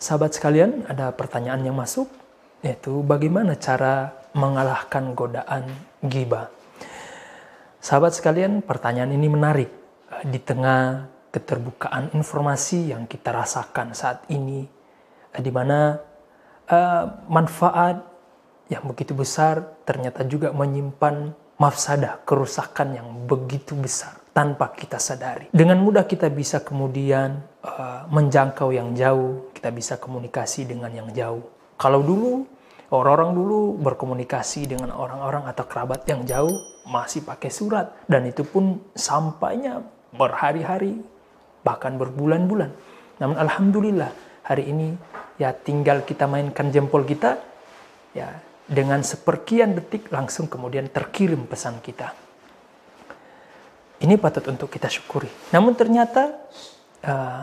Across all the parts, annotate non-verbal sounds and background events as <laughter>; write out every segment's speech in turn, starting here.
Sahabat sekalian, ada pertanyaan yang masuk, yaitu bagaimana cara mengalahkan godaan gibah. Sahabat sekalian, pertanyaan ini menarik. Di tengah keterbukaan informasi yang kita rasakan saat ini, di mana uh, manfaat yang begitu besar ternyata juga menyimpan mafsadah, kerusakan yang begitu besar tanpa kita sadari. Dengan mudah kita bisa kemudian uh, menjangkau yang jauh, kita bisa komunikasi dengan yang jauh. Kalau dulu orang-orang dulu berkomunikasi dengan orang-orang atau kerabat yang jauh masih pakai surat dan itu pun sampainya berhari-hari bahkan berbulan-bulan. Namun alhamdulillah hari ini ya tinggal kita mainkan jempol kita ya dengan seperkian detik langsung kemudian terkirim pesan kita. Ini patut untuk kita syukuri. Namun ternyata uh,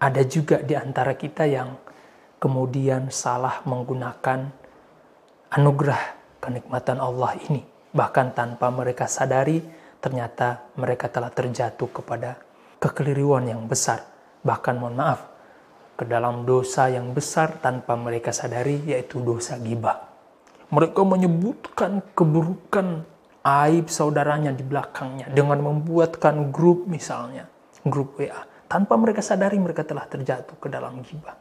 ada juga di antara kita yang kemudian salah menggunakan anugerah kenikmatan Allah ini. Bahkan tanpa mereka sadari, ternyata mereka telah terjatuh kepada kekeliruan yang besar. Bahkan mohon maaf, ke dalam dosa yang besar tanpa mereka sadari, yaitu dosa gibah. Mereka menyebutkan keburukan aib saudaranya di belakangnya dengan membuatkan grup misalnya, grup WA. Tanpa mereka sadari mereka telah terjatuh ke dalam gibah.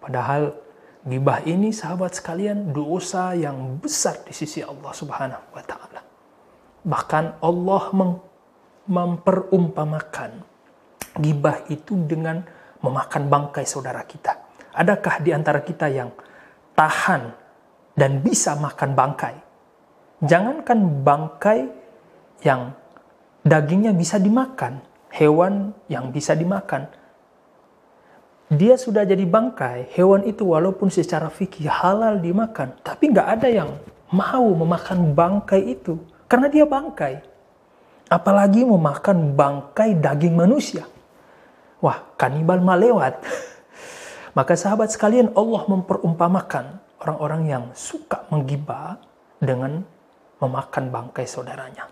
Padahal gibah ini sahabat sekalian dosa yang besar di sisi Allah Subhanahu wa taala. Bahkan Allah memperumpamakan gibah itu dengan memakan bangkai saudara kita. Adakah di antara kita yang tahan dan bisa makan bangkai? Jangankan bangkai yang dagingnya bisa dimakan, hewan yang bisa dimakan. Dia sudah jadi bangkai, hewan itu walaupun secara fikih halal dimakan, tapi nggak ada yang mau memakan bangkai itu karena dia bangkai. Apalagi memakan bangkai daging manusia. Wah, kanibal malewat. <laughs> Maka sahabat sekalian Allah memperumpamakan orang-orang yang suka menggibah dengan memakan bangkai saudaranya.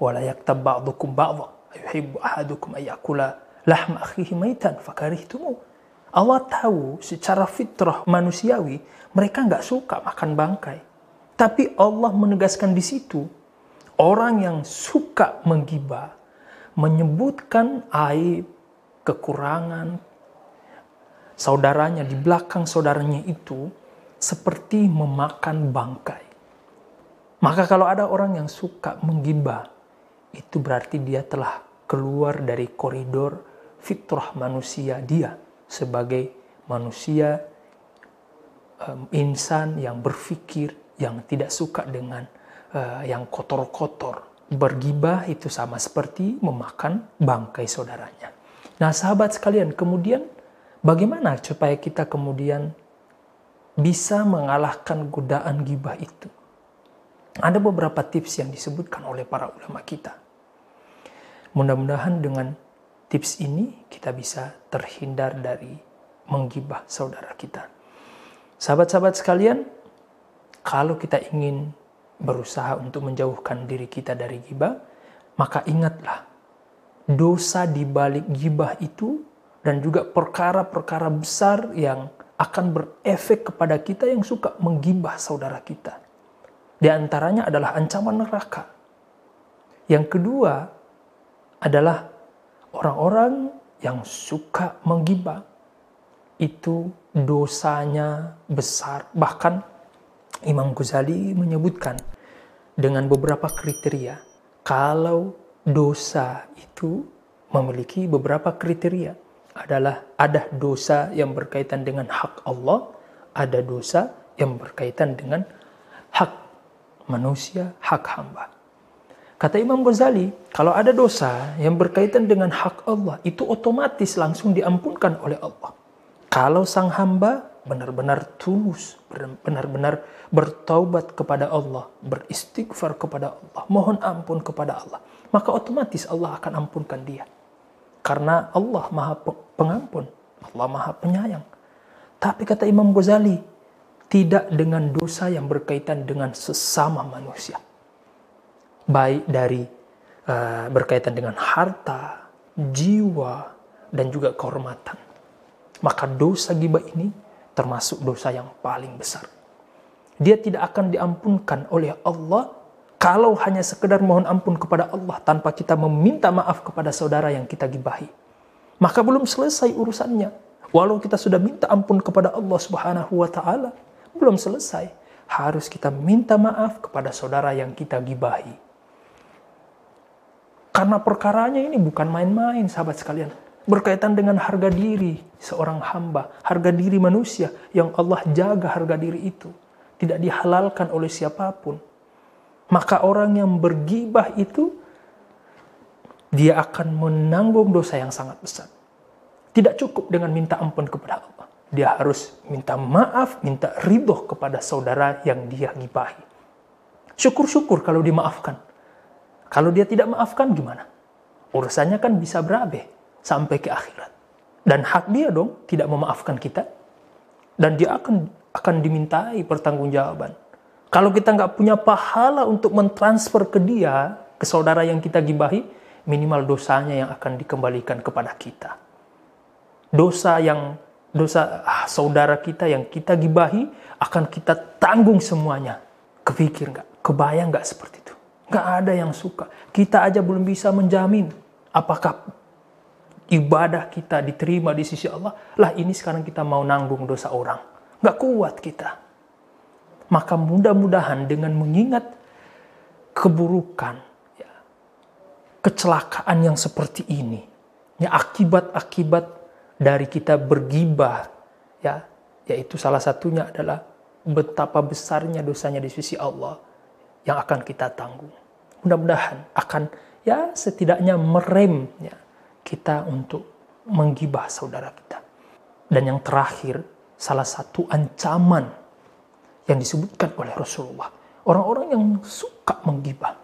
Wala yaktab ba'dukum ba'dha yuhibbu ahadukum ayyakula lahma akhihi maitan fakarihtumu. Allah tahu secara fitrah manusiawi mereka nggak suka makan bangkai. Tapi Allah menegaskan di situ orang yang suka menggibah menyebutkan aib, kekurangan saudaranya di belakang saudaranya itu seperti memakan bangkai. Maka kalau ada orang yang suka menggibah, itu berarti dia telah keluar dari koridor fitrah manusia dia sebagai manusia um, insan yang berpikir yang tidak suka dengan uh, yang kotor-kotor. Bergibah itu sama seperti memakan bangkai saudaranya. Nah, sahabat sekalian, kemudian bagaimana supaya kita kemudian bisa mengalahkan godaan gibah itu? Ada beberapa tips yang disebutkan oleh para ulama kita. Mudah-mudahan dengan tips ini kita bisa terhindar dari menggibah saudara kita. Sahabat-sahabat sekalian, kalau kita ingin berusaha untuk menjauhkan diri kita dari gibah, maka ingatlah dosa di balik gibah itu dan juga perkara-perkara besar yang akan berefek kepada kita yang suka menggibah saudara kita. Di antaranya adalah ancaman neraka. Yang kedua adalah orang-orang yang suka menggibah. Itu dosanya besar. Bahkan Imam Ghazali menyebutkan dengan beberapa kriteria. Kalau dosa itu memiliki beberapa kriteria adalah ada dosa yang berkaitan dengan hak Allah, ada dosa yang berkaitan dengan hak manusia, hak hamba. Kata Imam Ghazali, kalau ada dosa yang berkaitan dengan hak Allah, itu otomatis langsung diampunkan oleh Allah. Kalau sang hamba benar-benar tulus, benar-benar bertaubat kepada Allah, beristighfar kepada Allah, mohon ampun kepada Allah, maka otomatis Allah akan ampunkan dia. Karena Allah maha pengampun, Allah maha penyayang. Tapi kata Imam Ghazali, tidak dengan dosa yang berkaitan dengan sesama manusia. Baik dari uh, berkaitan dengan harta, jiwa, dan juga kehormatan. maka dosa gibah ini termasuk dosa yang paling besar. Dia tidak akan diampunkan oleh Allah kalau hanya sekedar mohon ampun kepada Allah tanpa kita meminta maaf kepada saudara yang kita gibahi. Maka belum selesai urusannya. Walau kita sudah minta ampun kepada Allah Subhanahu wa taala, belum selesai. Harus kita minta maaf kepada saudara yang kita gibahi. Karena perkaranya ini bukan main-main, sahabat sekalian. Berkaitan dengan harga diri seorang hamba, harga diri manusia yang Allah jaga harga diri itu. Tidak dihalalkan oleh siapa pun maka orang yang bergibah itu dia akan menanggung dosa yang sangat besar. Tidak cukup dengan minta ampun kepada Allah. Dia harus minta maaf, minta ridho kepada saudara yang dia gibahi. Syukur-syukur kalau dimaafkan. Kalau dia tidak maafkan gimana? Urusannya kan bisa berabe sampai ke akhirat. Dan hak dia dong tidak memaafkan kita. Dan dia akan akan dimintai pertanggungjawaban. Kalau kita nggak punya pahala untuk mentransfer ke dia, ke saudara yang kita gibahi, minimal dosanya yang akan dikembalikan kepada kita. Dosa yang dosa ah, saudara kita yang kita gibahi akan kita tanggung semuanya. Kepikir nggak? Kebayang nggak seperti itu? Nggak ada yang suka. Kita aja belum bisa menjamin apakah ibadah kita diterima di sisi Allah. Lah ini sekarang kita mau nanggung dosa orang. Nggak kuat kita. Maka mudah-mudahan dengan mengingat keburukan, ya, kecelakaan yang seperti ini, ya akibat-akibat dari kita bergibah, ya, yaitu salah satunya adalah betapa besarnya dosanya di sisi Allah yang akan kita tanggung. Mudah-mudahan akan ya setidaknya merem ya, kita untuk menggibah saudara kita. Dan yang terakhir, salah satu ancaman yang disebutkan oleh Rasulullah. Orang-orang yang suka menggibah.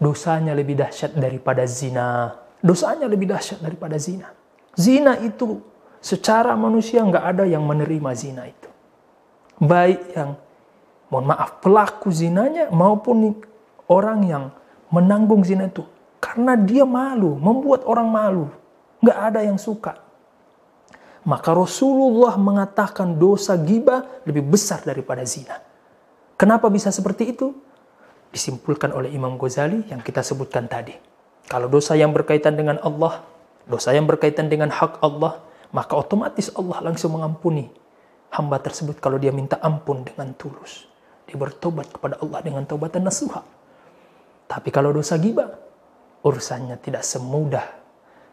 Dosanya lebih dahsyat daripada zina. Dosanya lebih dahsyat daripada zina. Zina itu secara manusia nggak ada yang menerima zina itu. Baik yang, mohon maaf, pelaku zinanya maupun orang yang menanggung zina itu. Karena dia malu, membuat orang malu. Nggak ada yang suka. Maka Rasulullah mengatakan dosa gibah lebih besar daripada zina. Kenapa bisa seperti itu? Disimpulkan oleh Imam Ghazali yang kita sebutkan tadi. Kalau dosa yang berkaitan dengan Allah, dosa yang berkaitan dengan hak Allah, maka otomatis Allah langsung mengampuni hamba tersebut kalau dia minta ampun dengan tulus. Dia bertobat kepada Allah dengan taubatan nasuha. Tapi kalau dosa gibah, urusannya tidak semudah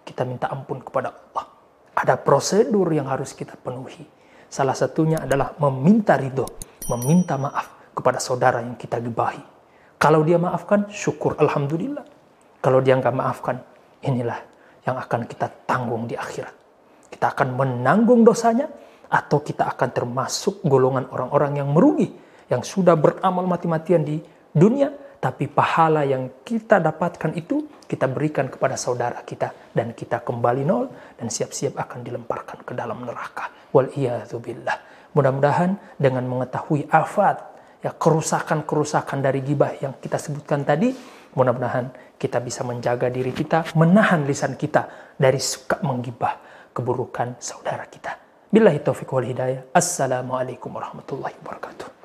kita minta ampun kepada Allah ada prosedur yang harus kita penuhi. Salah satunya adalah meminta ridho, meminta maaf kepada saudara yang kita gibahi. Kalau dia maafkan, syukur Alhamdulillah. Kalau dia nggak maafkan, inilah yang akan kita tanggung di akhirat. Kita akan menanggung dosanya, atau kita akan termasuk golongan orang-orang yang merugi, yang sudah beramal mati-matian di dunia, tapi pahala yang kita dapatkan itu kita berikan kepada saudara kita dan kita kembali nol dan siap-siap akan dilemparkan ke dalam neraka. Wal billah. Mudah-mudahan dengan mengetahui afat ya kerusakan-kerusakan dari gibah yang kita sebutkan tadi, mudah-mudahan kita bisa menjaga diri kita, menahan lisan kita dari suka menggibah keburukan saudara kita. Billahi taufiq wal hidayah. Assalamualaikum warahmatullahi wabarakatuh.